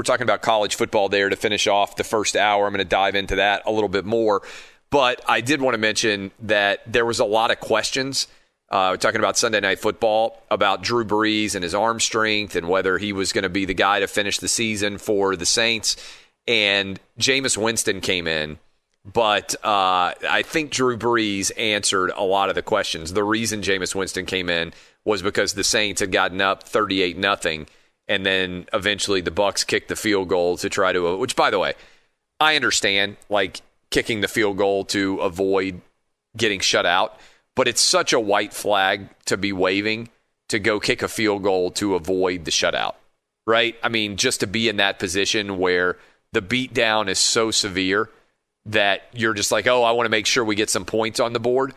We're talking about college football there to finish off the first hour. I'm going to dive into that a little bit more. But I did want to mention that there was a lot of questions. Uh, we're talking about Sunday Night Football about Drew Brees and his arm strength and whether he was going to be the guy to finish the season for the Saints. And Jameis Winston came in, but uh, I think Drew Brees answered a lot of the questions. The reason Jameis Winston came in was because the Saints had gotten up 38 nothing and then eventually the Bucks kicked the field goal to try to which by the way, I understand like kicking the field goal to avoid getting shut out, but it's such a white flag to be waving to go kick a field goal to avoid the shutout. Right? I mean, just to be in that position where the beat down is so severe that you're just like, oh, I want to make sure we get some points on the board.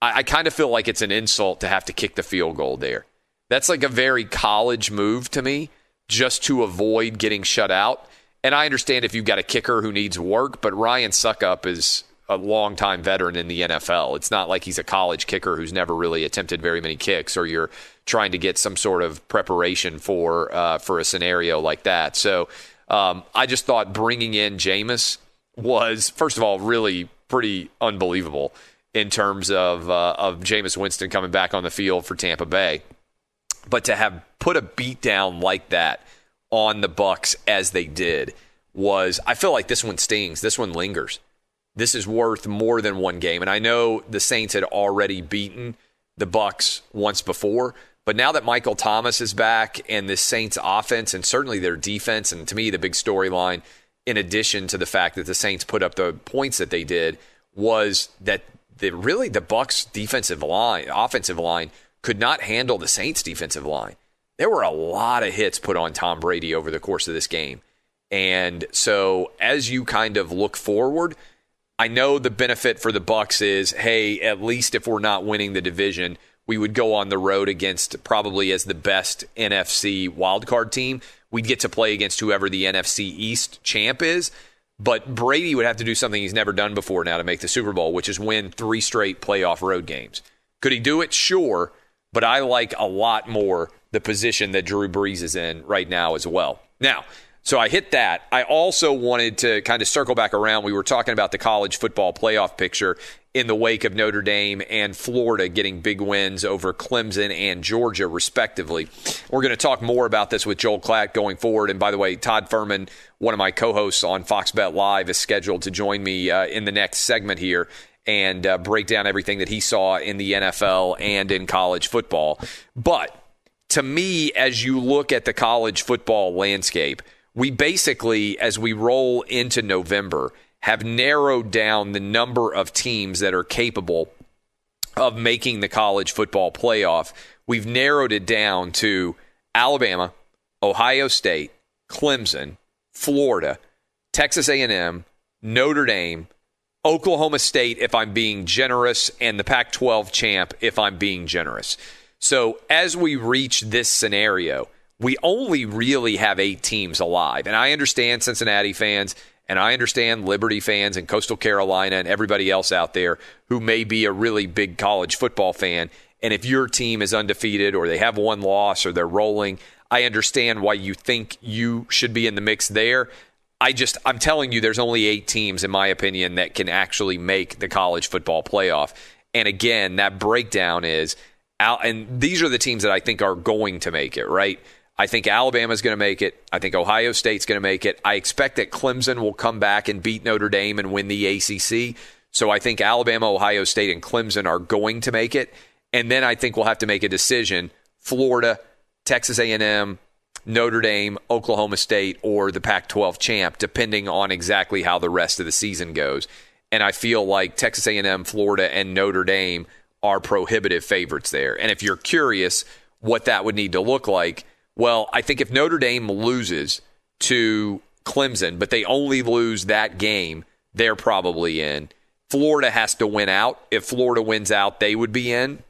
I, I kind of feel like it's an insult to have to kick the field goal there. That's like a very college move to me, just to avoid getting shut out. And I understand if you've got a kicker who needs work, but Ryan Succop is a longtime veteran in the NFL. It's not like he's a college kicker who's never really attempted very many kicks, or you're trying to get some sort of preparation for uh, for a scenario like that. So um, I just thought bringing in Jameis was, first of all, really pretty unbelievable in terms of uh, of Jameis Winston coming back on the field for Tampa Bay. But to have put a beat down like that on the Bucks as they did was I feel like this one stings. This one lingers. This is worth more than one game. And I know the Saints had already beaten the Bucks once before, but now that Michael Thomas is back and the Saints offense and certainly their defense and to me the big storyline in addition to the fact that the Saints put up the points that they did was that the really the Bucks defensive line, offensive line could not handle the Saints defensive line. There were a lot of hits put on Tom Brady over the course of this game. And so as you kind of look forward, I know the benefit for the Bucks is, hey, at least if we're not winning the division, we would go on the road against probably as the best NFC wildcard team. We'd get to play against whoever the NFC East champ is. But Brady would have to do something he's never done before now to make the Super Bowl, which is win three straight playoff road games. Could he do it? Sure but I like a lot more the position that Drew Brees is in right now as well. Now, So I hit that. I also wanted to kind of circle back around. We were talking about the college football playoff picture in the wake of Notre Dame and Florida getting big wins over Clemson and Georgia, respectively. We're going to talk more about this with Joel Klatt going forward. And by the way, Todd Fuhrman, one of my co hosts on Fox Bet Live, is scheduled to join me uh, in the next segment here and uh, break down everything that he saw in the NFL and in college football. But to me, as you look at the college football landscape, we basically, as we roll into November, have narrowed down the number of teams that are capable of making the college football playoff. We've narrowed it down to Alabama, Ohio State, Clemson, Florida, Texas A&M, Notre Dame, Oklahoma State if I'm being generous and the Pac-12 champ if I'm being generous. So as we reach this scenario, we only really have eight teams alive. And I understand Cincinnati fans and I understand Liberty fans and Coastal Carolina and everybody else out there who may be a really big college football fan. And if your team is undefeated or they have one loss or they're rolling, I understand why you think you should be in the mix there. I just, I'm telling you, there's only eight teams, in my opinion, that can actually make the college football playoff. And again, that breakdown is out, and these are the teams that I think are going to make it, right? I think Alabama's going to make it. I think Ohio State's going to make it. I expect that Clemson will come back and beat Notre Dame and win the ACC. So I think Alabama, Ohio State, and Clemson are going to make it. And then I think we'll have to make a decision: Florida, Texas A&M, Notre Dame, Oklahoma State, or the Pac-12 champ, depending on exactly how the rest of the season goes. And I feel like Texas A&M, Florida, and Notre Dame are prohibitive favorites there. And if you're curious what that would need to look like well, I think if Notre Dame loses to Clemson, but they only lose that game, they're probably in. Florida has to win out. If Florida wins out, they would be in.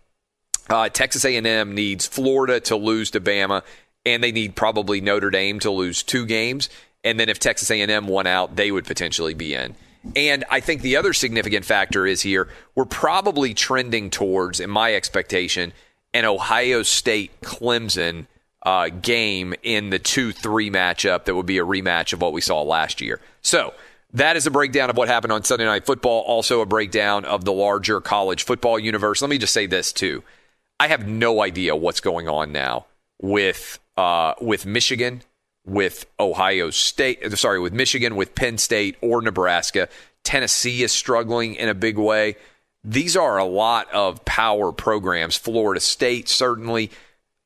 Uh, Texas A&M needs Florida to lose to Bama, and they need probably Notre Dame to lose two games. And then if Texas A&M won out, they would potentially be in. And I think the other significant factor is here we're probably trending towards, in my expectation, an Ohio State Clemson uh, game in the 2 3 matchup that would be a rematch of what we saw last year. So, that is a breakdown of what happened on Sunday Night Football, also a breakdown of the larger college football universe. Let me just say this, too. I have no idea what's going on now with uh, with Michigan, with Ohio State, sorry, with Michigan, with Penn State or Nebraska. Tennessee is struggling in a big way. These are a lot of power programs. Florida State, certainly.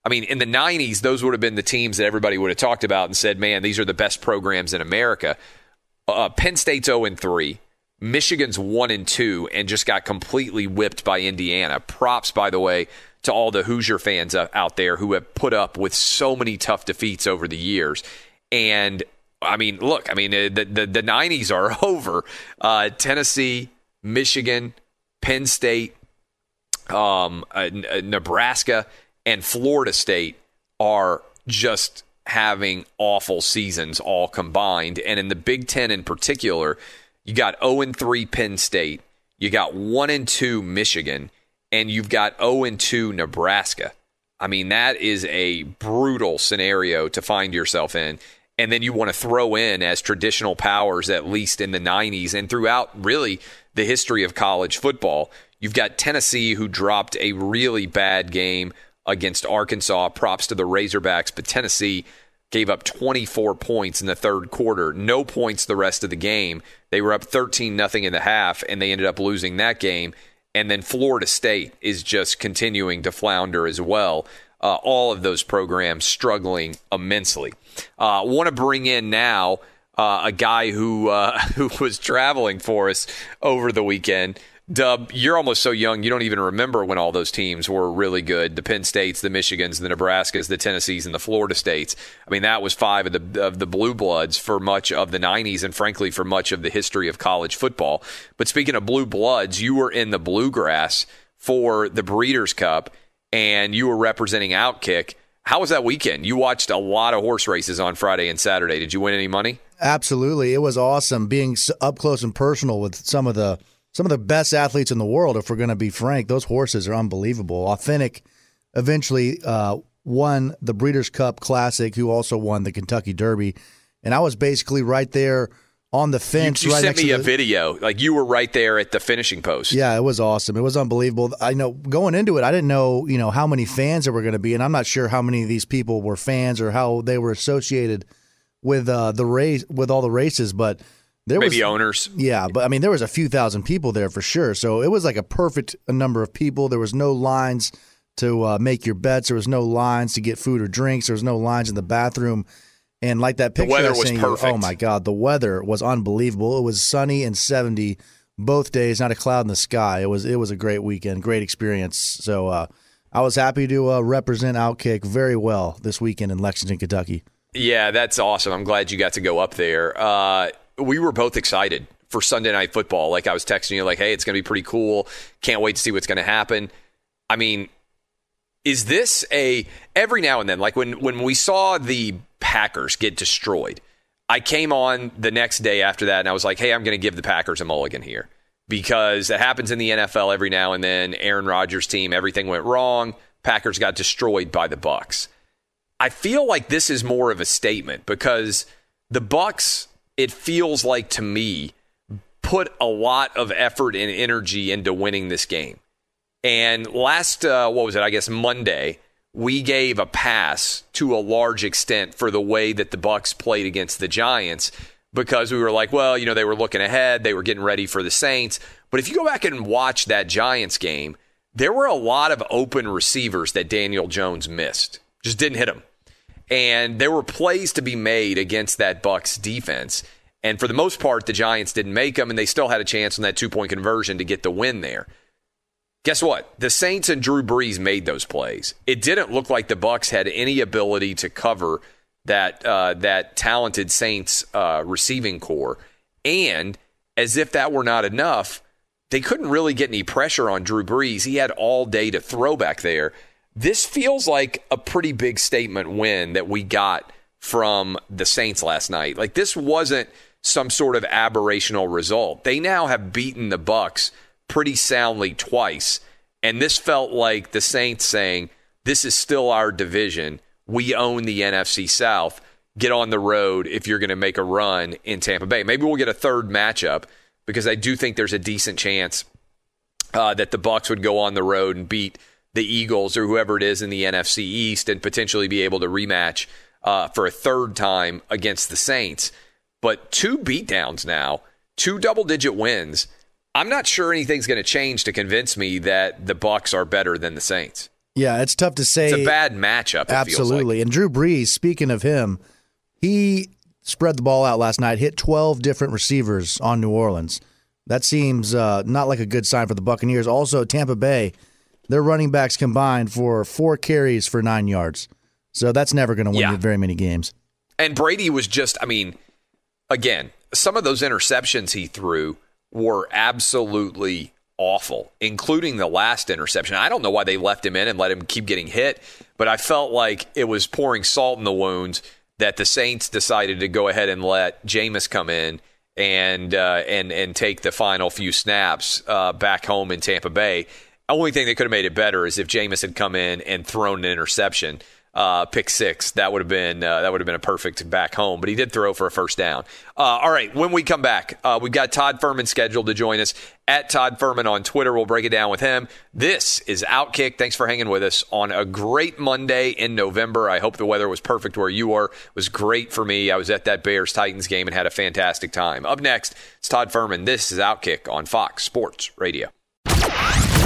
I mean, in the 90s, those would have been the teams that everybody would have talked about and said, man, these are the best programs in America. Uh, Penn State's 0 and 3. Michigan's 1 and 2 and just got completely whipped by Indiana. Props, by the way, to all the Hoosier fans out there who have put up with so many tough defeats over the years. And I mean, look, I mean, uh, the, the, the 90s are over. Uh, Tennessee, Michigan, Penn State, um, uh, uh Nebraska and Florida State are just having awful seasons all combined. And in the Big Ten in particular, you got 0 3 Penn State, you got 1 and 2 Michigan, and you've got 0 2 Nebraska. I mean, that is a brutal scenario to find yourself in. And then you want to throw in as traditional powers, at least in the 90s and throughout really the history of college football. You've got Tennessee, who dropped a really bad game against Arkansas. Props to the Razorbacks, but Tennessee gave up 24 points in the third quarter, no points the rest of the game. They were up 13 nothing in the half and they ended up losing that game. And then Florida State is just continuing to flounder as well. Uh, all of those programs struggling immensely. Uh, want to bring in now uh, a guy who uh, who was traveling for us over the weekend. Dub, you're almost so young you don't even remember when all those teams were really good. The Penn States, the Michigans, the Nebraskas, the Tennessees, and the Florida States. I mean, that was five of the of the blue bloods for much of the '90s, and frankly, for much of the history of college football. But speaking of blue bloods, you were in the bluegrass for the Breeders' Cup, and you were representing Outkick. How was that weekend? You watched a lot of horse races on Friday and Saturday. Did you win any money? Absolutely, it was awesome being up close and personal with some of the some of the best athletes in the world. If we're going to be frank, those horses are unbelievable. Authentic eventually uh, won the Breeders' Cup Classic, who also won the Kentucky Derby, and I was basically right there on the You, fence. you right sent me a the, video. Like you were right there at the finishing post. Yeah, it was awesome. It was unbelievable. I know going into it, I didn't know you know how many fans there were going to be, and I'm not sure how many of these people were fans or how they were associated with uh, the race with all the races, but there Maybe was owners. yeah, but I mean there was a few thousand people there for sure. So it was like a perfect number of people. There was no lines to uh, make your bets. There was no lines to get food or drinks. There was no lines in the bathroom. And like that picture, weather was saying, oh my god, the weather was unbelievable. It was sunny and seventy both days, not a cloud in the sky. It was it was a great weekend, great experience. So uh, I was happy to uh, represent Outkick very well this weekend in Lexington, Kentucky. Yeah, that's awesome. I'm glad you got to go up there. We were both excited for Sunday night football. Like I was texting you, like, "Hey, it's going to be pretty cool. Can't wait to see what's going to happen." I mean, is this a every now and then? Like when when we saw the Packers get destroyed, I came on the next day after that, and I was like, "Hey, I'm going to give the Packers a mulligan here." Because it happens in the NFL every now and then. Aaron Rodgers' team, everything went wrong. Packers got destroyed by the Bucks. I feel like this is more of a statement because the Bucks, it feels like to me, put a lot of effort and energy into winning this game. And last, uh, what was it? I guess Monday, we gave a pass to a large extent for the way that the Bucks played against the Giants because we were like, well, you know, they were looking ahead, they were getting ready for the Saints. But if you go back and watch that Giants game, there were a lot of open receivers that Daniel Jones missed, just didn't hit them. And there were plays to be made against that Bucks defense. And for the most part, the Giants didn't make them, and they still had a chance on that two point conversion to get the win there. Guess what? The Saints and Drew Brees made those plays. It didn't look like the Bucks had any ability to cover that uh, that talented Saints uh, receiving corps, and as if that were not enough, they couldn't really get any pressure on Drew Brees. He had all day to throw back there. This feels like a pretty big statement win that we got from the Saints last night. Like this wasn't some sort of aberrational result. They now have beaten the Bucks pretty soundly twice, and this felt like the Saints saying, "This is still our division. We own the NFC South. Get on the road if you're going to make a run in Tampa Bay. Maybe we'll get a third matchup because I do think there's a decent chance uh, that the Bucks would go on the road and beat the Eagles or whoever it is in the NFC East and potentially be able to rematch uh, for a third time against the Saints. But two beatdowns now, two double-digit wins. I'm not sure anything's going to change to convince me that the Bucks are better than the Saints. Yeah, it's tough to say. It's a bad matchup. It feels Absolutely. like. And Drew Brees, speaking of him, he spread the ball out last night, hit 12 different receivers on New Orleans. That seems uh, not like a good sign for the Buccaneers. Also, Tampa Bay, their running backs combined for four carries for nine yards. So that's never going to win Yeah. you very many games. And Brady was just, I mean, again, some of those interceptions he threw were absolutely awful, including the last interception. I don't know why they left him in and let him keep getting hit, but I felt like it was pouring salt in the wounds that the Saints decided to go ahead and let Jameis come in and uh, and and take the final few snaps uh, back home in Tampa Bay. Only thing that could have made it better is if Jameis had come in and thrown an interception, uh, pick six. That would have been uh, that would have been a perfect back home. But he did throw for a first down. Uh, all right, when we come back, uh, we've got Todd Fuhrman scheduled to join us at Todd Fuhrman on Twitter. We'll break it down with him. This is Outkick. Thanks for hanging with us on a great Monday in November. I hope the weather was perfect where you are. It was great for me. I was at that Bears Titans game and had a fantastic time. Up next, it's Todd Fuhrman. This is Outkick on Fox Sports Radio.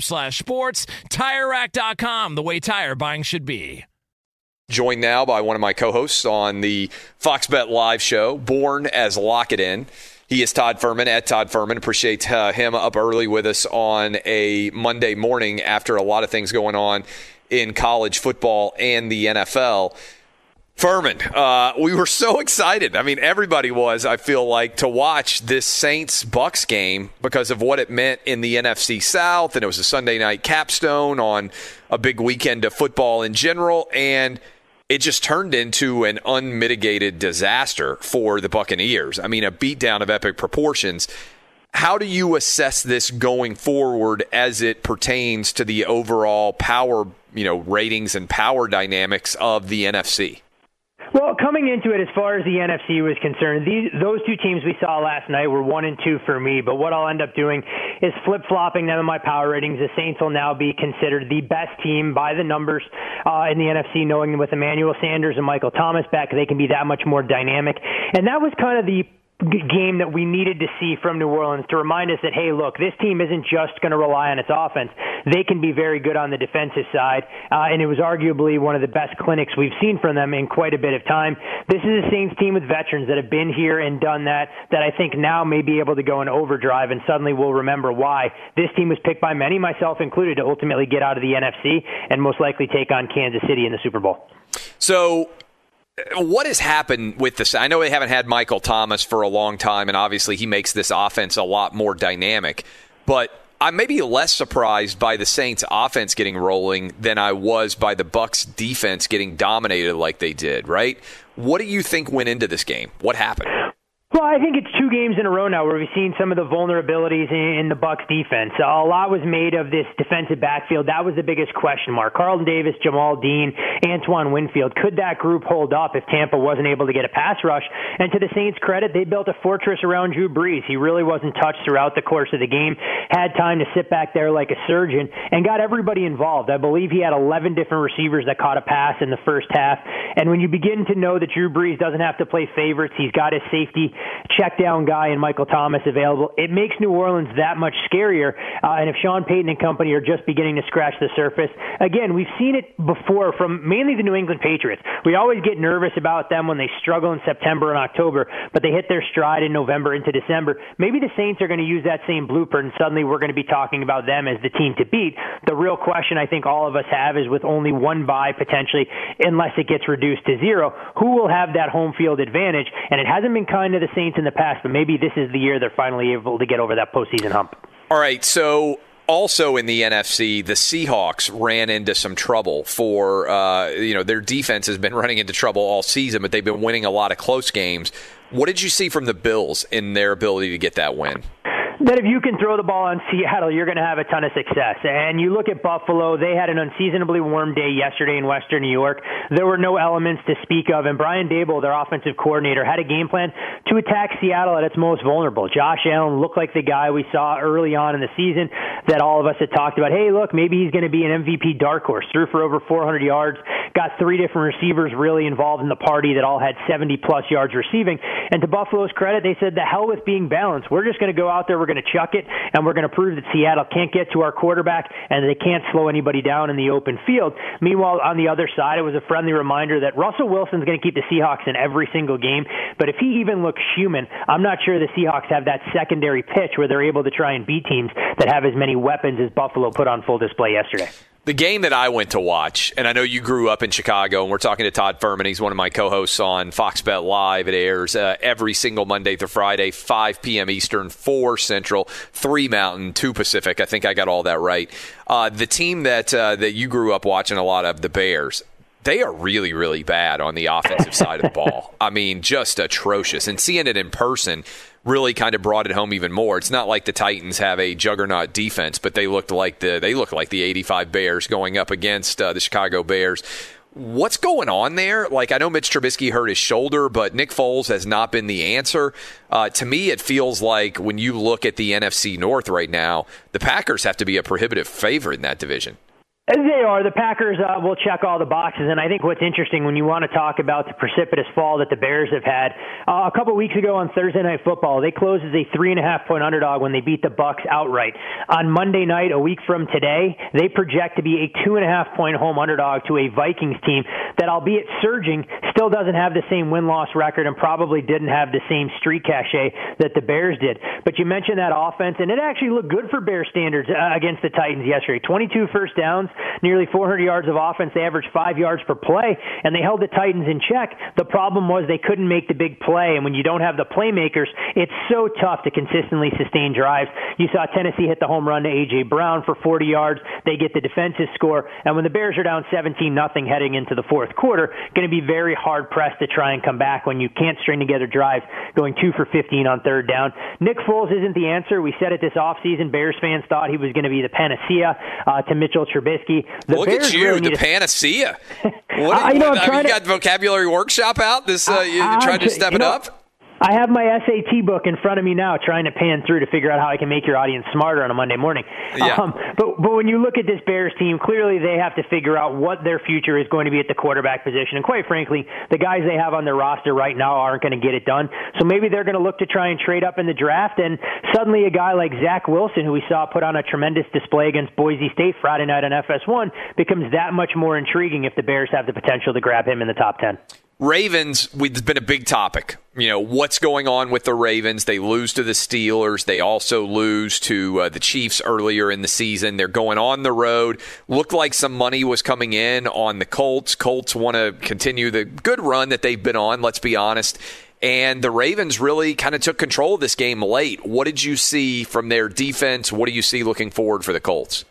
slash sports. TireRack.com, the way tire buying should be. Joined now by one of my co-hosts on the Fox Bet Live show, born as Lock It In. He is Todd Fuhrman at Todd Fuhrman. Appreciate uh, him up early with us on a Monday morning after a lot of things going on in college football and the NFL. Fuhrman, uh, we were so excited. I mean, everybody was, I feel like, to watch this Saints Bucks game because of what it meant in the NFC South. And it was a Sunday night capstone on a big weekend of football in general. And it just turned into an unmitigated disaster for the Buccaneers. I mean, a beatdown of epic proportions. How do you assess this going forward as it pertains to the overall power, you know, ratings and power dynamics of the NFC? Well, coming into it, as far as the NFC was concerned, these, those two teams we saw last night were one and two for me. But what I'll end up doing is flip flopping them in my power ratings. The Saints will now be considered the best team by the numbers uh, in the NFC, knowing with Emmanuel Sanders and Michael Thomas back, they can be that much more dynamic. And that was kind of the game that we needed to see from New Orleans to remind us that, hey, look, this team isn't just going to rely on its offense. They can be very good on the defensive side, uh, and it was arguably one of the best clinics we've seen from them in quite a bit of time. This is a Saints team with veterans that have been here and done that, that I think now may be able to go in overdrive, and suddenly we'll remember why this team was picked by many, myself included, to ultimately get out of the NFC and most likely take on Kansas City in the Super Bowl. So what has happened with this? I know they haven't had Michael Thomas for a long time, and obviously he makes this offense a lot more dynamic. But I'm maybe less surprised by the Saints offense getting rolling than I was by the Bucks defense getting dominated like they did, right? What do you think went into this game? What happened? Well, I think it's two games in a row now where we've seen some of the vulnerabilities in the Bucks defense. A lot was made of this defensive backfield. That was the biggest question mark. Carlton Davis, Jamel Dean, Antoine Winfield. Could that group hold up if Tampa wasn't able to get a pass rush? And to the Saints' credit, they built a fortress around Drew Brees. He really wasn't touched throughout the course of the game. Had time to sit back there like a surgeon and got everybody involved. I believe he had 11 different receivers that caught a pass in the first half. And when you begin to know that Drew Brees doesn't have to play favorites, he's got his safety check down guy and Michael Thomas available, it makes New Orleans that much scarier. Uh, and if Sean Payton and company are just beginning to scratch the surface, again, we've seen it before from mainly the New England Patriots. We always get nervous about them when they struggle in September and October, but they hit their stride in November into December. Maybe the Saints are going to use that same blueprint, and suddenly we're going to be talking about them as the team to beat. The real question I think all of us have is with only one bye potentially, unless it gets reduced to zero, who will have that home field advantage? And it hasn't been kind to the Saints in the past, maybe this is the year they're finally able to get over that postseason hump. All right, so also in the NFC, the Seahawks ran into some trouble for uh, you know their defense has been running into trouble all season, but they've been winning a lot of close games. What did you see from the Bills in their ability to get that win? That if you can throw the ball on Seattle, you're going to have a ton of success. And you look at Buffalo, they had an unseasonably warm day yesterday in Western New York. There were no elements to speak of, and Brian Daboll, their offensive coordinator, had a game plan to attack Seattle at its most vulnerable. Josh Allen looked like the guy we saw early on in the season that all of us had talked about. Hey, look, maybe he's going to be an MVP dark horse. Threw for over 400 yards, got three different receivers really involved in the party that all had 70 plus yards receiving. And to Buffalo's credit, they said, the hell with being balanced. We're just going to go out there, we're going to chuck it, and we're going to prove that Seattle can't get to our quarterback and they can't slow anybody down in the open field. Meanwhile, on the other side, it was a friendly reminder that Russell Wilson's going to keep the Seahawks in every single game. But if he even looks human, I'm not sure the Seahawks have that secondary pitch where they're able to try and beat teams that have as many weapons as Buffalo put on full display yesterday the game that I went to watch, and I know you grew up in Chicago, and we're talking to Todd Fuhrman. He's one of my co-hosts on Fox Bet Live. It airs uh, every single Monday through Friday, 5 p.m. Eastern, 4 Central, 3 Mountain, 2 Pacific. I think I got all that right. Uh, the team that uh, that you grew up watching a lot of, the Bears, they are really, really bad on the offensive side of the ball. I mean, just atrocious. And seeing it in person really kind of brought it home even more. It's not like the Titans have a juggernaut defense, but they looked like the they look like the 85 Bears going up against uh, the Chicago Bears. What's going on there? Like, I know Mitch Trubisky hurt his shoulder, but Nick Foles has not been the answer. Uh, to me, it feels like when you look at the NFC North right now, the Packers have to be a prohibitive favorite in that division. They are. The Packers uh, will check all the boxes, and I think what's interesting when you want to talk about the precipitous fall that the Bears have had. Uh, a couple weeks ago on Thursday Night Football, they closed as a three and a half point underdog when they beat the Bucks outright. On Monday night, a week from today, they project to be a two and a half point home underdog to a Vikings team that, albeit surging, still doesn't have the same win loss record and probably didn't have the same street cachet that the Bears did. But you mentioned that offense, and it actually looked good for Bear standards uh, against the Titans yesterday. 22 first downs nearly 400 yards of offense. They averaged five yards per play, and they held the Titans in check. The problem was they couldn't make the big play, and when you don't have the playmakers, it's so tough to consistently sustain drives. You saw Tennessee hit the home run to A.J. Brown for 40 yards. They get the defensive score, and when the Bears are down 17 nothing heading into the fourth quarter, going to be very hard pressed to try and come back when you can't string together drives going two for 15 on third down. Nick Foles isn't the answer. We said it this offseason. Bears fans thought he was going to be the panacea uh, to Mitchell Trubisky. The Look Bears at you, really the panacea. What, I, you know, I mean, you got the vocabulary workshop out. This uh, you, you trying to step it know, up. I have my SAT book in front of me now, trying to pan through to figure out how I can make your audience smarter on a Monday morning. Yeah. Um, but but when you look at this Bears team, clearly they have to figure out what their future is going to be at the quarterback position. And quite frankly, the guys they have on their roster right now aren't going to get it done. So maybe they're going to look to try and trade up in the draft. And suddenly, a guy like Zach Wilson, who we saw put on a tremendous display against Boise State Friday night on FS1, becomes that much more intriguing if the Bears have the potential to grab him in the top ten. Ravens, it's been a big topic. You know, what's going on with the Ravens? They lose to the Steelers. They also lose to uh, the Chiefs earlier in the season. They're going on the road. Looked like some money was coming in on the Colts. Colts want to continue the good run that they've been on, let's be honest. and the Ravens really kind of took control of this game late. What did you see from their defense? What do you see looking forward for the Colts?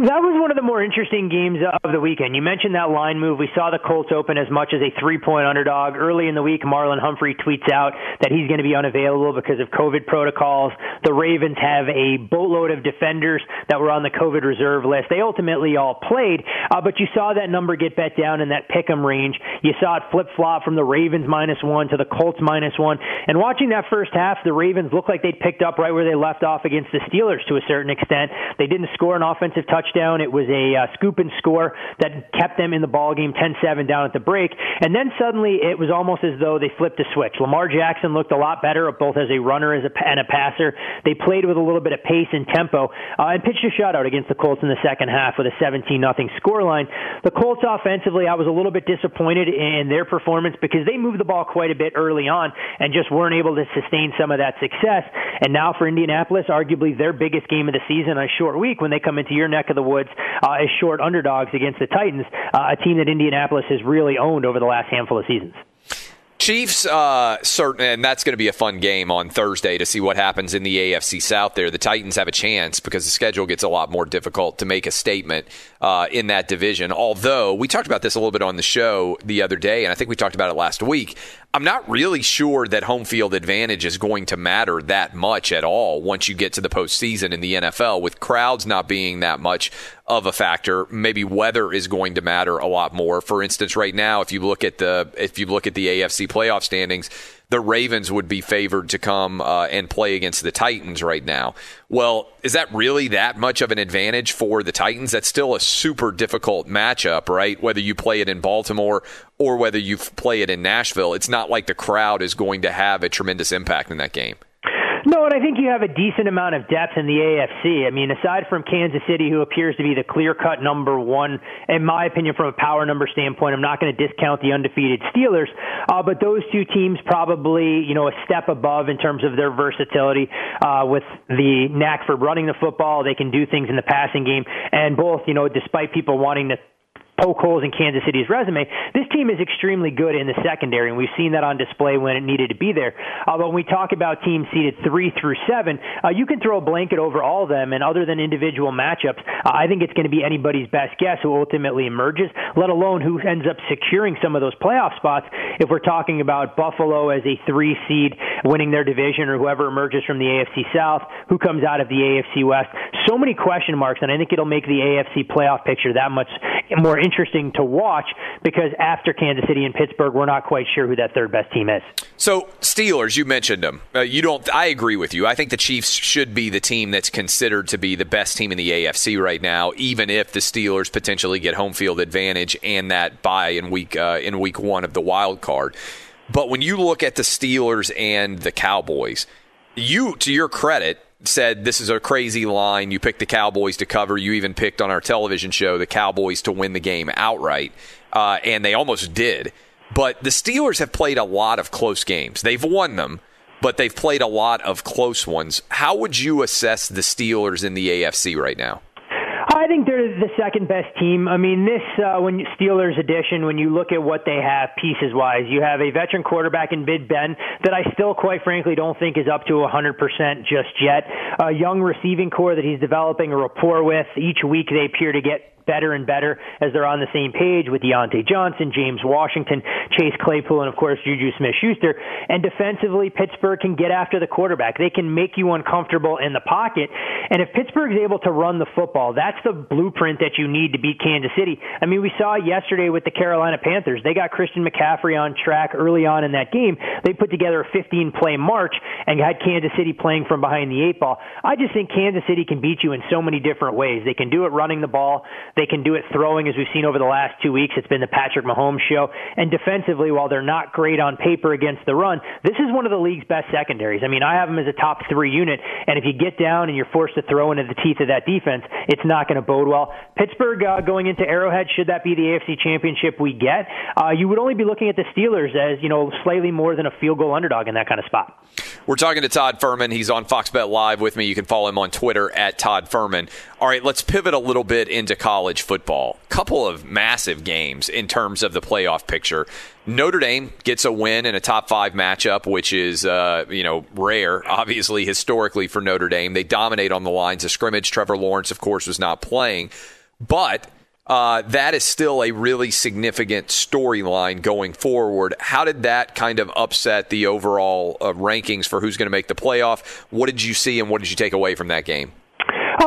That was one of the more interesting games of the weekend. You mentioned that line move. We saw the Colts open as much as a three point underdog. Early in the week, Marlon Humphrey tweets out that he's going to be unavailable because of COVID protocols. The Ravens have a boatload of defenders that were on the COVID reserve list. They ultimately all played, uh, but you saw that number get bet down in that pick 'em range. You saw it flip flop from the Ravens minus one to the Colts minus one. And watching that first half, the Ravens looked like they'd picked up right where they left off against the Steelers to a certain extent. They didn't score an offensive touchdown touchdown. It was a uh, scoop and score that kept them in the ball game 10-7 down at the break. And then suddenly it was almost as though they flipped a switch. Lamar Jackson looked a lot better, both as a runner and a passer. They played with a little bit of pace and tempo uh, and pitched a shutout against the Colts in the second half with a 17 nothing scoreline. The Colts offensively, I was a little bit disappointed in their performance because they moved the ball quite a bit early on and just weren't able to sustain some of that success. And now for Indianapolis, arguably their biggest game of the season on a short week when they come into your neck of the the woods uh, as short underdogs against the Titans, uh, a team that Indianapolis has really owned over the last handful of seasons. Chiefs, uh, certain, and that's going to be a fun game on Thursday to see what happens in the AFC South. There, the Titans have a chance because the schedule gets a lot more difficult to make a statement uh, in that division. Although we talked about this a little bit on the show the other day, and I think we talked about it last week. I'm not really sure that home field advantage is going to matter that much at all once you get to the postseason in the NFL, with crowds not being that much of a factor. Maybe weather is going to matter a lot more. For instance, right now, if you look at the if you look at the AFC playoff standings, the Ravens would be favored to come uh, and play against the Titans right now. Well, is that really that much of an advantage for the Titans? That's still a super difficult matchup, right? Whether you play it in Baltimore or whether you play it in Nashville, it's not like the crowd is going to have a tremendous impact in that game. No, and I think you have a decent amount of depth in the AFC. I mean, aside from Kansas City, who appears to be the clear cut number one, in my opinion, from a power number standpoint, I'm not going to discount the undefeated Steelers, uh, but those two teams probably, you know, a step above in terms of their versatility uh, with the knack for running the football. They can do things in the passing game, and both, you know, despite people wanting to poke holes in Kansas City's resume. This team is extremely good in the secondary, and we've seen that on display when it needed to be there. Although when we talk about teams seeded three through seven, uh, you can throw a blanket over all of them, and other than individual matchups, uh, I think it's going to be anybody's best guess who ultimately emerges, let alone who ends up securing some of those playoff spots. If we're talking about Buffalo as a three seed winning their division, or whoever emerges from the AFC South, who comes out of the AFC West, so many question marks, and I think it'll make the AFC playoff picture that much more interesting interesting to watch because after Kansas City and Pittsburgh, we're not quite sure who that third best team is. So Steelers, you mentioned them. Uh, you don't. I agree with you. I think the Chiefs should be the team that's considered to be the best team in the AFC right now, even if the Steelers potentially get home field advantage and that bye in week uh, in week one of the wild card. But when you look at the Steelers and the Cowboys, you, to your credit, said this is a crazy line. You picked the Cowboys to cover. You even picked on our television show the Cowboys to win the game outright, uh, and they almost did. But the Steelers have played a lot of close games. They've won them, but they've played a lot of close ones. How would you assess the Steelers in the AFC right now? I think they're the second best team. I mean, this uh, when Steelers edition, when you look at what they have pieces wise, you have a veteran quarterback in Big Ben that I still, quite frankly, don't think is up to 100% just yet. A young receiving corps that he's developing a rapport with. Each week they appear to get better and better as they're on the same page with Diontae Johnson, James Washington, Chase Claypool, and of course Juju Smith-Schuster. And defensively, Pittsburgh can get after the quarterback. They can make you uncomfortable in the pocket. And if Pittsburgh is able to run the football, that's the blueprint that you need to beat Kansas City. I mean, we saw yesterday with the Carolina Panthers. They got Christian McCaffrey on track early on in that game. They put together a 15 play march and had Kansas City playing from behind the eight ball. I just think Kansas City can beat you in so many different ways. They can do it running the ball. They can do it throwing, as we've seen over the last two weeks. It's been the Patrick Mahomes show. And defensively, while they're not great on paper against the run, this is one of the league's best secondaries. I mean, I have them as a top three unit, and if you get down and you're forced to throw into the teeth of that defense, it's not going to bode well. Pittsburgh uh, going into Arrowhead, should that be the AFC Championship we get, uh, you would only be looking at the Steelers as you know slightly more than a field goal underdog in that kind of spot. We're talking to Todd Fuhrman. He's on Fox Bet Live with me. You can follow him on Twitter at Todd Fuhrman. All right, let's pivot a little bit into college college football. Couple of massive games in terms of the playoff picture. Notre Dame gets a win in a top five matchup, which is uh, you know rare, obviously historically for Notre Dame. They dominate on the lines of scrimmage. Trevor Lawrence, of course, was not playing, but uh, that is still a really significant storyline going forward. How did that kind of upset the overall uh, rankings for who's going to make the playoff? What did you see and what did you take away from that game?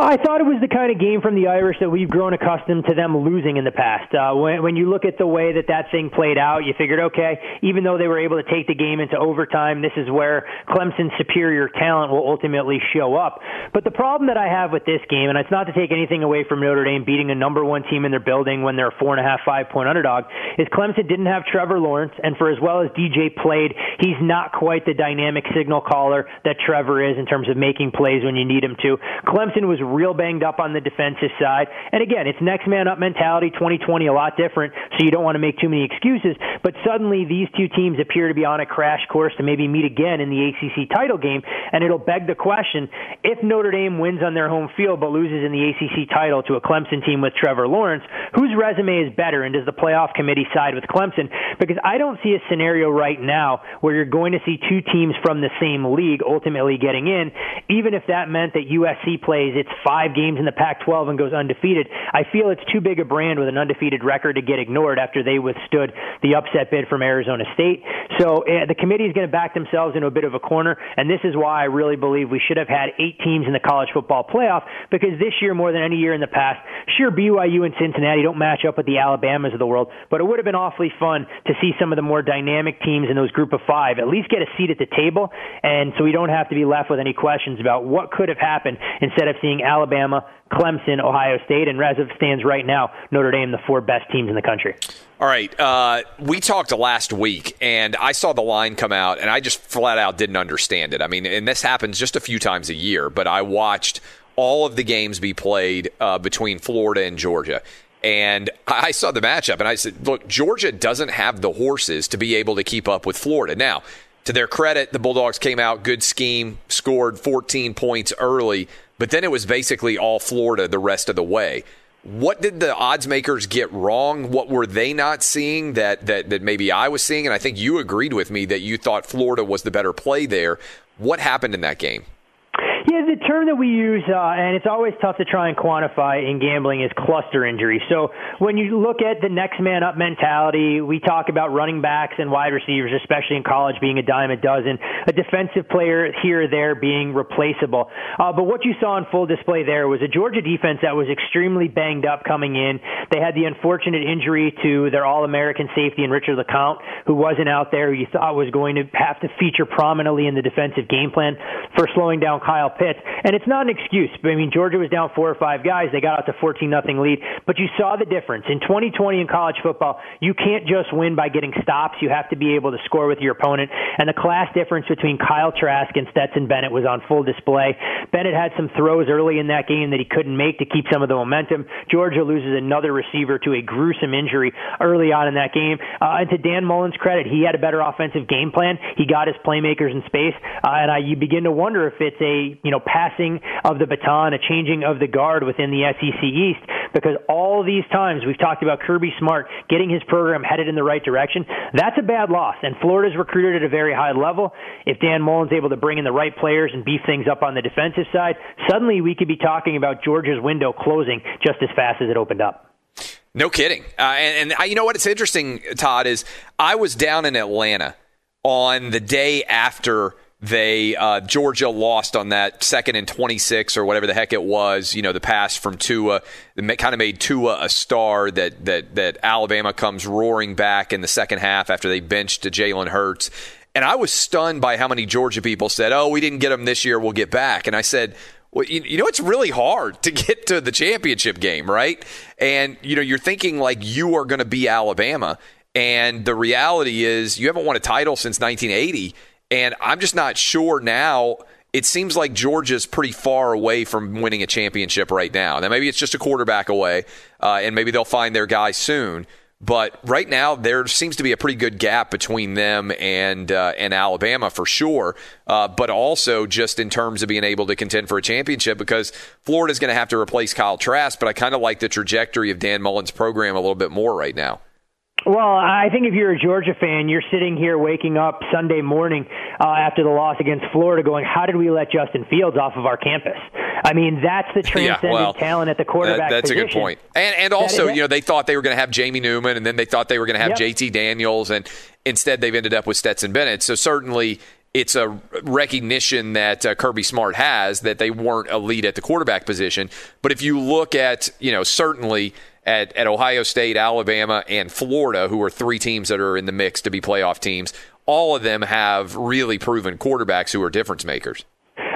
I thought it was the kind of game from the Irish that we've grown accustomed to them losing in the past. Uh, when, when you look at the way that that thing played out, you figured, okay, even though they were able to take the game into overtime, this is where Clemson's superior talent will ultimately show up. But the problem that I have with this game, and it's not to take anything away from Notre Dame beating a number one team in their building when they're a four and a half, five point underdog, is Clemson didn't have Trevor Lawrence, and for as well as DJ played, he's not quite the dynamic signal caller that Trevor is in terms of making plays when you need him to. Clemson was real banged up on the defensive side. And again, it's next man up mentality, 2020, a lot different, so you don't want to make too many excuses. But suddenly, these two teams appear to be on a crash course to maybe meet again in the ACC title game, and it'll beg the question if Notre Dame wins on their home field but loses in the ACC title to a Clemson team with Trevor Lawrence, whose resume is better, and does the playoff committee side with Clemson? Because I don't see a scenario right now where you're going to see two teams from the same league ultimately getting in, even if that meant that USC plays its five games in the Pac-12 and goes undefeated. I feel it's too big a brand with an undefeated record to get ignored after they withstood the upset bid from Arizona State. So uh, the committee is going to back themselves into a bit of a corner, and this is why I really believe we should have had eight teams in the college football playoff because this year, more than any year in the past, sure BYU and Cincinnati don't match up with the Alabamas of the world, but it would have been awfully fun to see some of the more dynamic teams in those group of five at least get a seat at the table, and so we don't have to be left with any questions about what could have happened instead of seeing Alabama, Clemson, Ohio State, and as it stands right now, Notre Dame, the four best teams in the country. All right. Uh, we talked last week, and I saw the line come out, and I just flat out didn't understand it. I mean, and this happens just a few times a year, but I watched all of the games be played uh, between Florida and Georgia. And I saw the matchup, and I said, look, Georgia doesn't have the horses to be able to keep up with Florida. Now, to their credit, the Bulldogs came out, good scheme, scored 14 points early, but then it was basically all Florida the rest of the way. What did the odds makers get wrong? What were they not seeing that, that, that maybe I was seeing? And I think you agreed with me that you thought Florida was the better play there. What happened in that game? The term that we use, uh, and it's always tough to try and quantify in gambling, is cluster injury. So when you look at the next man up mentality, we talk about running backs and wide receivers, especially in college, being a dime a dozen, a defensive player here or there being replaceable. Uh, but what you saw on full display there was a Georgia defense that was extremely banged up coming in. They had the unfortunate injury to their All American safety and Richard LeCounte, who wasn't out there, who you thought was going to have to feature prominently in the defensive game plan for slowing down Kyle Pitts. And it's not an excuse. I mean, Georgia was down four or five guys. They got out to 14 nothing lead. But you saw the difference. In 2020 in college football, you can't just win by getting stops. You have to be able to score with your opponent. And the class difference between Kyle Trask and Stetson Bennett was on full display. Bennett had some throws early in that game that he couldn't make to keep some of the momentum. Georgia loses another receiver to a gruesome injury early on in that game. Uh, and to Dan Mullen's credit, he had a better offensive game plan. He got his playmakers in space. Uh, and I, you begin to wonder if it's a, you know, passing of the baton, a changing of the guard within the SEC East, because all these times we've talked about Kirby Smart getting his program headed in the right direction. That's a bad loss, and Florida's recruited at a very high level. If Dan Mullen's able to bring in the right players and beef things up on the defensive side, suddenly we could be talking about Georgia's window closing just as fast as it opened up. No kidding. Uh, and, and I, you know what? It's interesting, Todd, is I was down in Atlanta on the day after they uh, Georgia lost on that second and 26 or whatever the heck it was. You know, the pass from Tua kind of made Tua a star. That that that Alabama comes roaring back in the second half after they benched Jalen Hurts. And I was stunned by how many Georgia people said, "Oh, we didn't get them this year. We'll get back." And I said. Well, you, you know, it's really hard to get to the championship game, right? And, you know, you're thinking like you are going to be Alabama. And the reality is you haven't won a title since 1980 and I'm just not sure now. It seems like Georgia's pretty far away from winning a championship right now. Now, maybe it's just a quarterback away, uh, and maybe they'll find their guy soon. But right now, there seems to be a pretty good gap between them and uh, and Alabama for sure. Uh, but also just in terms of being able to contend for a championship, because Florida's going to have to replace Kyle Trask. But I kind of like the trajectory of Dan Mullen's program a little bit more right now. Well, I think if you're a Georgia fan, you're sitting here waking up Sunday morning uh, after the loss against Florida going, how did we let Justin Fields off of our campus? I mean, that's the transcendent yeah, well, talent at the quarterback that, that's position. a good point. And, and also, you know, they thought they were going to have Jamie Newman, and then they thought they were going to have Yep. JT Daniels, and instead they've ended up with Stetson Bennett. So certainly it's a recognition that uh, Kirby Smart has that they weren't elite at the quarterback position. But if you look at, you know, certainly at, at Ohio State, Alabama, and Florida, who are three teams that are in the mix to be playoff teams, all of them have really proven quarterbacks who are difference makers.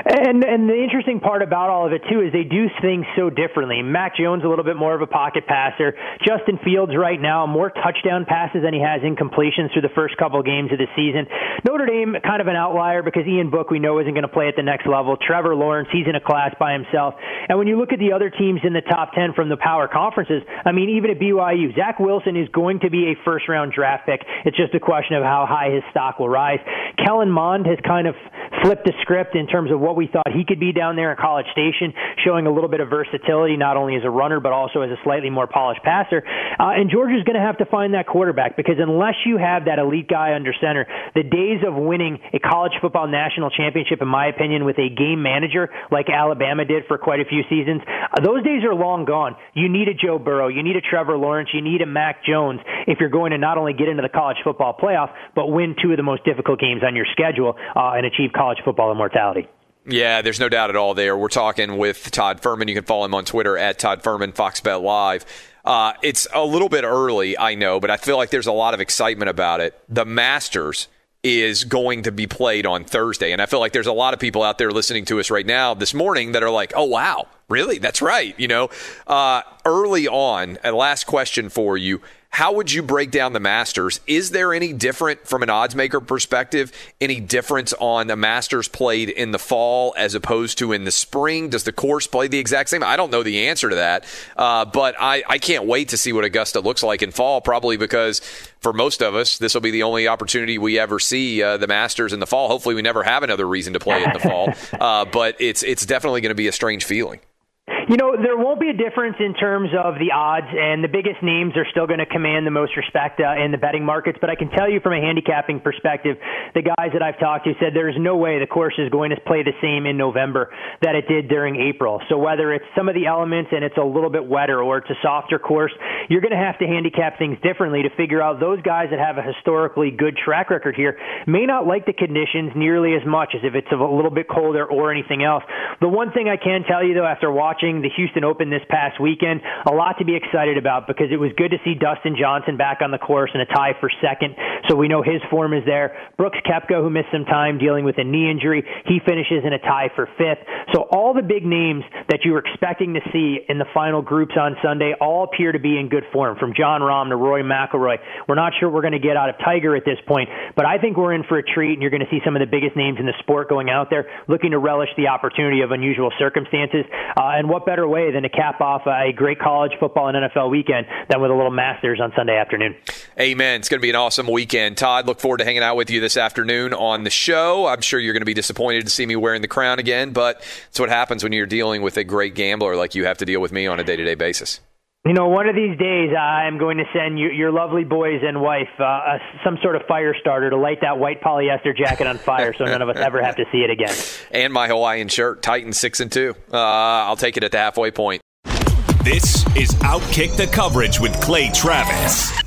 And and the interesting part about all of it too is they do things so differently. Mac Jones a little bit more of a pocket passer. Justin Fields right now more touchdown passes than he has incompletions through the first couple games of the season. Notre Dame kind of an outlier because Ian Book we know isn't going to play at the next level. Trevor Lawrence he's in a class by himself. And when you look at the other teams in the top ten from the power conferences, I mean even at BYU, Zach Wilson is going to be a first round draft pick. It's just a question of how high his stock will rise. Kellen Mond has kind of flipped the script in terms of what we thought he could be down there in College Station, showing a little bit of versatility, not only as a runner, but also as a slightly more polished passer. Uh, and Georgia's going to have to find that quarterback because unless you have that elite guy under center, the days of winning a college football national championship, in my opinion, with a game manager like Alabama did for quite a few seasons, uh, those days are long gone. You need a Joe Burrow, you need a Trevor Lawrence, you need a Mac Jones if you're going to not only get into the college football playoff, but win two of the most difficult games on your schedule uh, and achieve college football immortality. Yeah, there's no doubt at all there. We're talking with Todd Fuhrman. You can follow him on Twitter at Todd Fuhrman, Fox Bet Live. Uh, it's a little bit early, I know, but I feel like there's a lot of excitement about it. The Masters is going to be played on Thursday. And I feel like there's a lot of people out there listening to us right now this morning that are like, oh, wow, really? That's right. You know, uh, early on, a last question for you. How would you break down the Masters? Is there any different from an odds maker perspective? Any difference on the Masters played in the fall as opposed to in the spring? Does the course play the exact same? I don't know the answer to that, uh, but I, I can't wait to see what Augusta looks like in fall. Probably because for most of us, this will be the only opportunity we ever see uh, the Masters in the fall. Hopefully, we never have another reason to play in the fall, uh, but it's it's definitely going to be a strange feeling. You know, there won't be a difference in terms of the odds, and the biggest names are still going to command the most respect uh, in the betting markets. But I can tell you from a handicapping perspective, the guys that I've talked to said there's no way the course is going to play the same in November that it did during April. So whether it's some of the elements and it's a little bit wetter or it's a softer course, you're going to have to handicap things differently to figure out those guys that have a historically good track record here may not like the conditions nearly as much as if it's a little bit colder or anything else. The one thing I can tell you though, after watching the Houston Open this past weekend, a lot to be excited about because it was good to see Dustin Johnson back on the course in a tie for second. So we know his form is there. Brooks Koepka, who missed some time dealing with a knee injury, he finishes in a tie for fifth. So all the big names that you were expecting to see in the final groups on Sunday all appear to be in good form, from Jon Rahm to Rory McIlroy. We're not sure we're going to get out of Tiger at this point, but I think we're in for a treat, and you're going to see some of the biggest names in the sport going out there looking to relish the opportunity of unusual circumstances. Uh, and what better way than to cap off a great college football and NFL weekend than with a little Masters on Sunday afternoon? Amen. It's going to be an awesome weekend. Todd, look forward to hanging out with you this afternoon on the show. I'm sure you're going to be disappointed to see me wearing the crown again, but it's what happens when you're dealing with a great gambler like you have to deal with me on a day to day basis. You know, one of these days I'm going to send you, your lovely boys and wife uh, uh, some sort of fire starter to light that white polyester jacket on fire, so none of us ever have to see it again. And my Hawaiian shirt, Titan six and two. Uh, I'll take it at the halfway point. This is Outkick the Coverage with Clay Travis.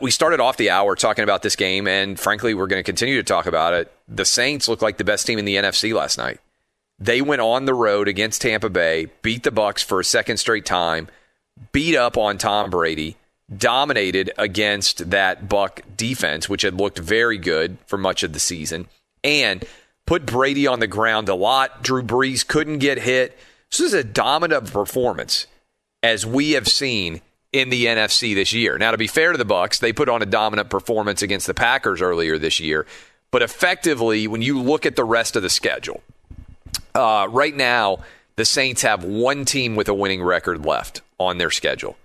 We started off the hour talking about this game, and frankly, we're going to continue to talk about it. The Saints looked like the best team in the NFC last night. They went on the road against Tampa Bay, beat the Bucks for a second straight time, beat up on Tom Brady, dominated against that Buck defense, which had looked very good for much of the season, and put Brady on the ground a lot. Drew Brees couldn't get hit. This is a dominant performance as we have seen in the NFC this year. Now, to be fair to the Bucks, they put on a dominant performance against the Packers earlier this year. But effectively, when you look at the rest of the schedule, uh, right now the Saints have one team with a winning record left on their schedule.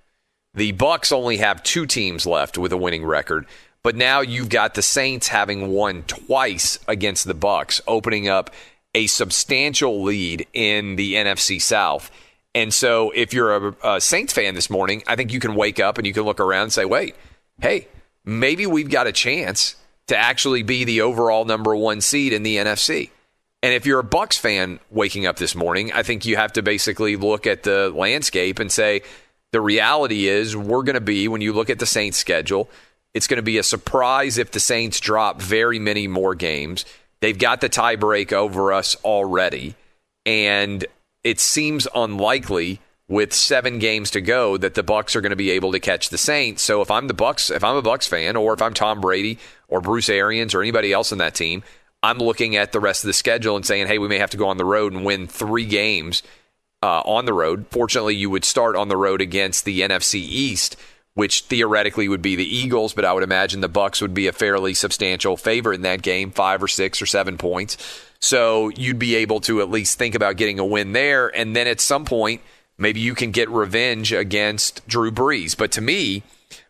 The Bucks only have two teams left with a winning record. But now you've got the Saints having won twice against the Bucks, opening up a substantial lead in the NFC South. And so, if you're a, a, Saints fan this morning, I think you can wake up and you can look around and say, wait, hey, maybe we've got a chance to actually be the overall number one seed in the NFC. And if you're a Bucks fan waking up this morning, I think you have to basically look at the landscape and say, the reality is we're going to be, when you look at the Saints schedule, it's going to be a surprise if the Saints drop very many more games. They've got the tiebreak over us already. And it seems unlikely with seven games to go that the Bucks are going to be able to catch the Saints. So if I'm the Bucks, if I'm a Bucks fan, or if I'm Tom Brady or Bruce Arians or anybody else in that team, I'm looking at the rest of the schedule and saying, hey, we may have to go on the road and win three games uh, on the road. Fortunately, you would start on the road against the NFC East, which theoretically would be the Eagles, but I would imagine the Bucks would be a fairly substantial favorite in that game, five or six or seven points. So you'd be able to at least think about getting a win there, and then at some point, maybe you can get revenge against Drew Brees. But to me,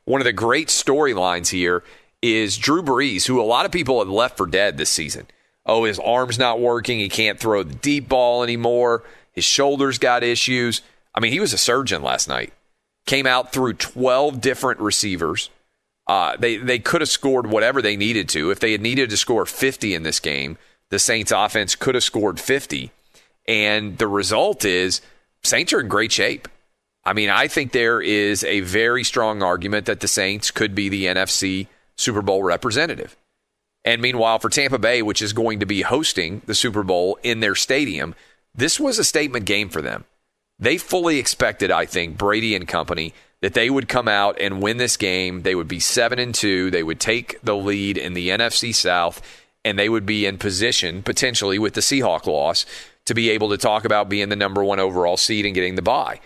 one of the great storylines here is Drew Brees, who a lot of people have left for dead this season. Oh, his arm's not working. He can't throw the deep ball anymore. His shoulders got issues. I mean, he was a surgeon last night. Came out through 12 different receivers. Uh, they they could have scored whatever they needed to. If they had needed to score 50 in this game, the Saints offense could have scored 50. And the result is Saints are in great shape. I mean, I think there is a very strong argument that the Saints could be the NFC Super Bowl representative. And meanwhile, for Tampa Bay, which is going to be hosting the Super Bowl in their stadium, this was a statement game for them. They fully expected, I think, Brady and company that they would come out and win this game. They would be 7 and 2, they would take the lead in the NFC South and they would be in position potentially with the Seahawk loss to be able to talk about being the number 1 overall seed and getting the bye.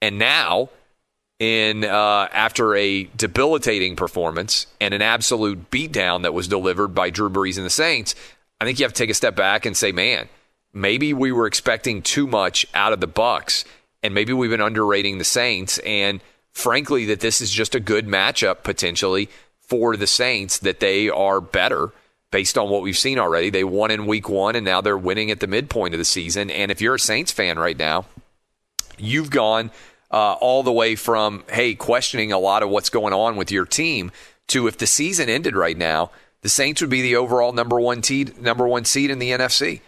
And now in uh, after a debilitating performance and an absolute beatdown that was delivered by Drew Brees and the Saints, I think you have to take a step back and say, man, maybe we were expecting too much out of the Bucks, and maybe we've been underrating the Saints. And frankly, that this is just a good matchup potentially for the Saints. That they are better based on what we've seen already. They won in Week One, and now they're winning at the midpoint of the season. And if you're a Saints fan right now, you've gone. Uh, all the way from hey questioning a lot of what's going on with your team to if the season ended right now, the Saints would be the overall number one seed, number one seed in the NFC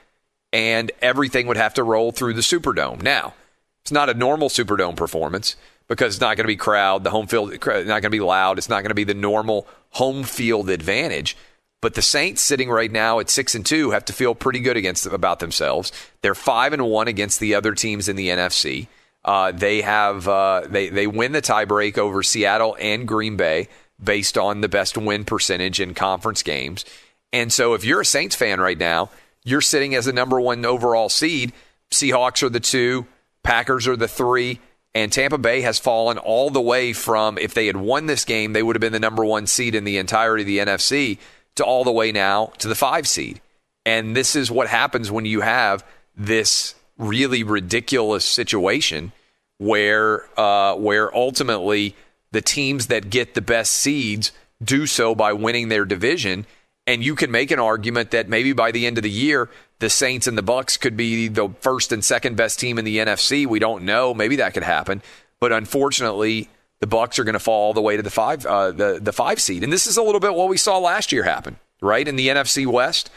and everything would have to roll through the Superdome. Now, it's not a normal Superdome performance because it's not going to be crowd, the home field not going to be loud, it's not going to be the normal home field advantage. But the Saints sitting right now at 6 and 2 have to feel pretty good against about themselves. They're 5 and 1 against the other teams in the NFC. Uh, they have uh, they they win the tiebreak over Seattle and Green Bay based on the best win percentage in conference games. And so if you're a Saints fan right now, you're sitting as the number one overall seed. Seahawks are the two, Packers are the three, and Tampa Bay has fallen all the way from if they had won this game, they would have been the number one seed in the entirety of the NFC to all the way now to the five seed. And this is what happens when you have this really ridiculous situation where uh, where ultimately the teams that get the best seeds do so by winning their division and you can make an argument that maybe by the end of the year, the Saints and the Bucks could be the first and second best team in the NFC. We don't know. Maybe that could happen, but unfortunately, the Bucks are going to fall all the way to the five uh, the the five seed. And this is a little bit what we saw last year happen, right? In the NFC West,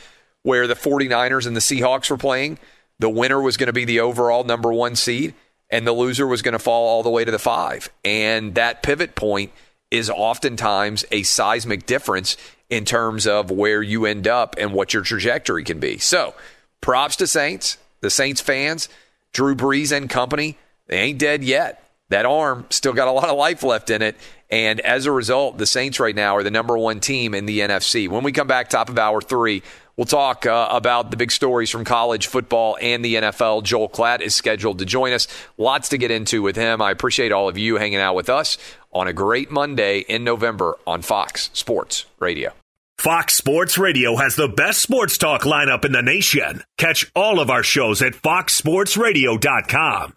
where the 49ers and the Seahawks were playing, the winner was going to be the overall number 1 seed and the loser was going to fall all the way to the 5. And that pivot point is oftentimes a seismic difference in terms of where you end up and what your trajectory can be. So, props to Saints, the Saints fans, Drew Brees and company. They ain't dead yet. That arm still got a lot of life left in it. And as a result, the Saints right now are the number one team in the NFC. When we come back, top of hour three, we'll talk uh, about the big stories from college football and the NFL. Joel Klatt is scheduled to join us. Lots to get into with him. I appreciate all of you hanging out with us on a great Monday in November on Fox Sports Radio. Fox Sports Radio has the best sports talk lineup in the nation. Catch all of our shows at foxsportsradio.com.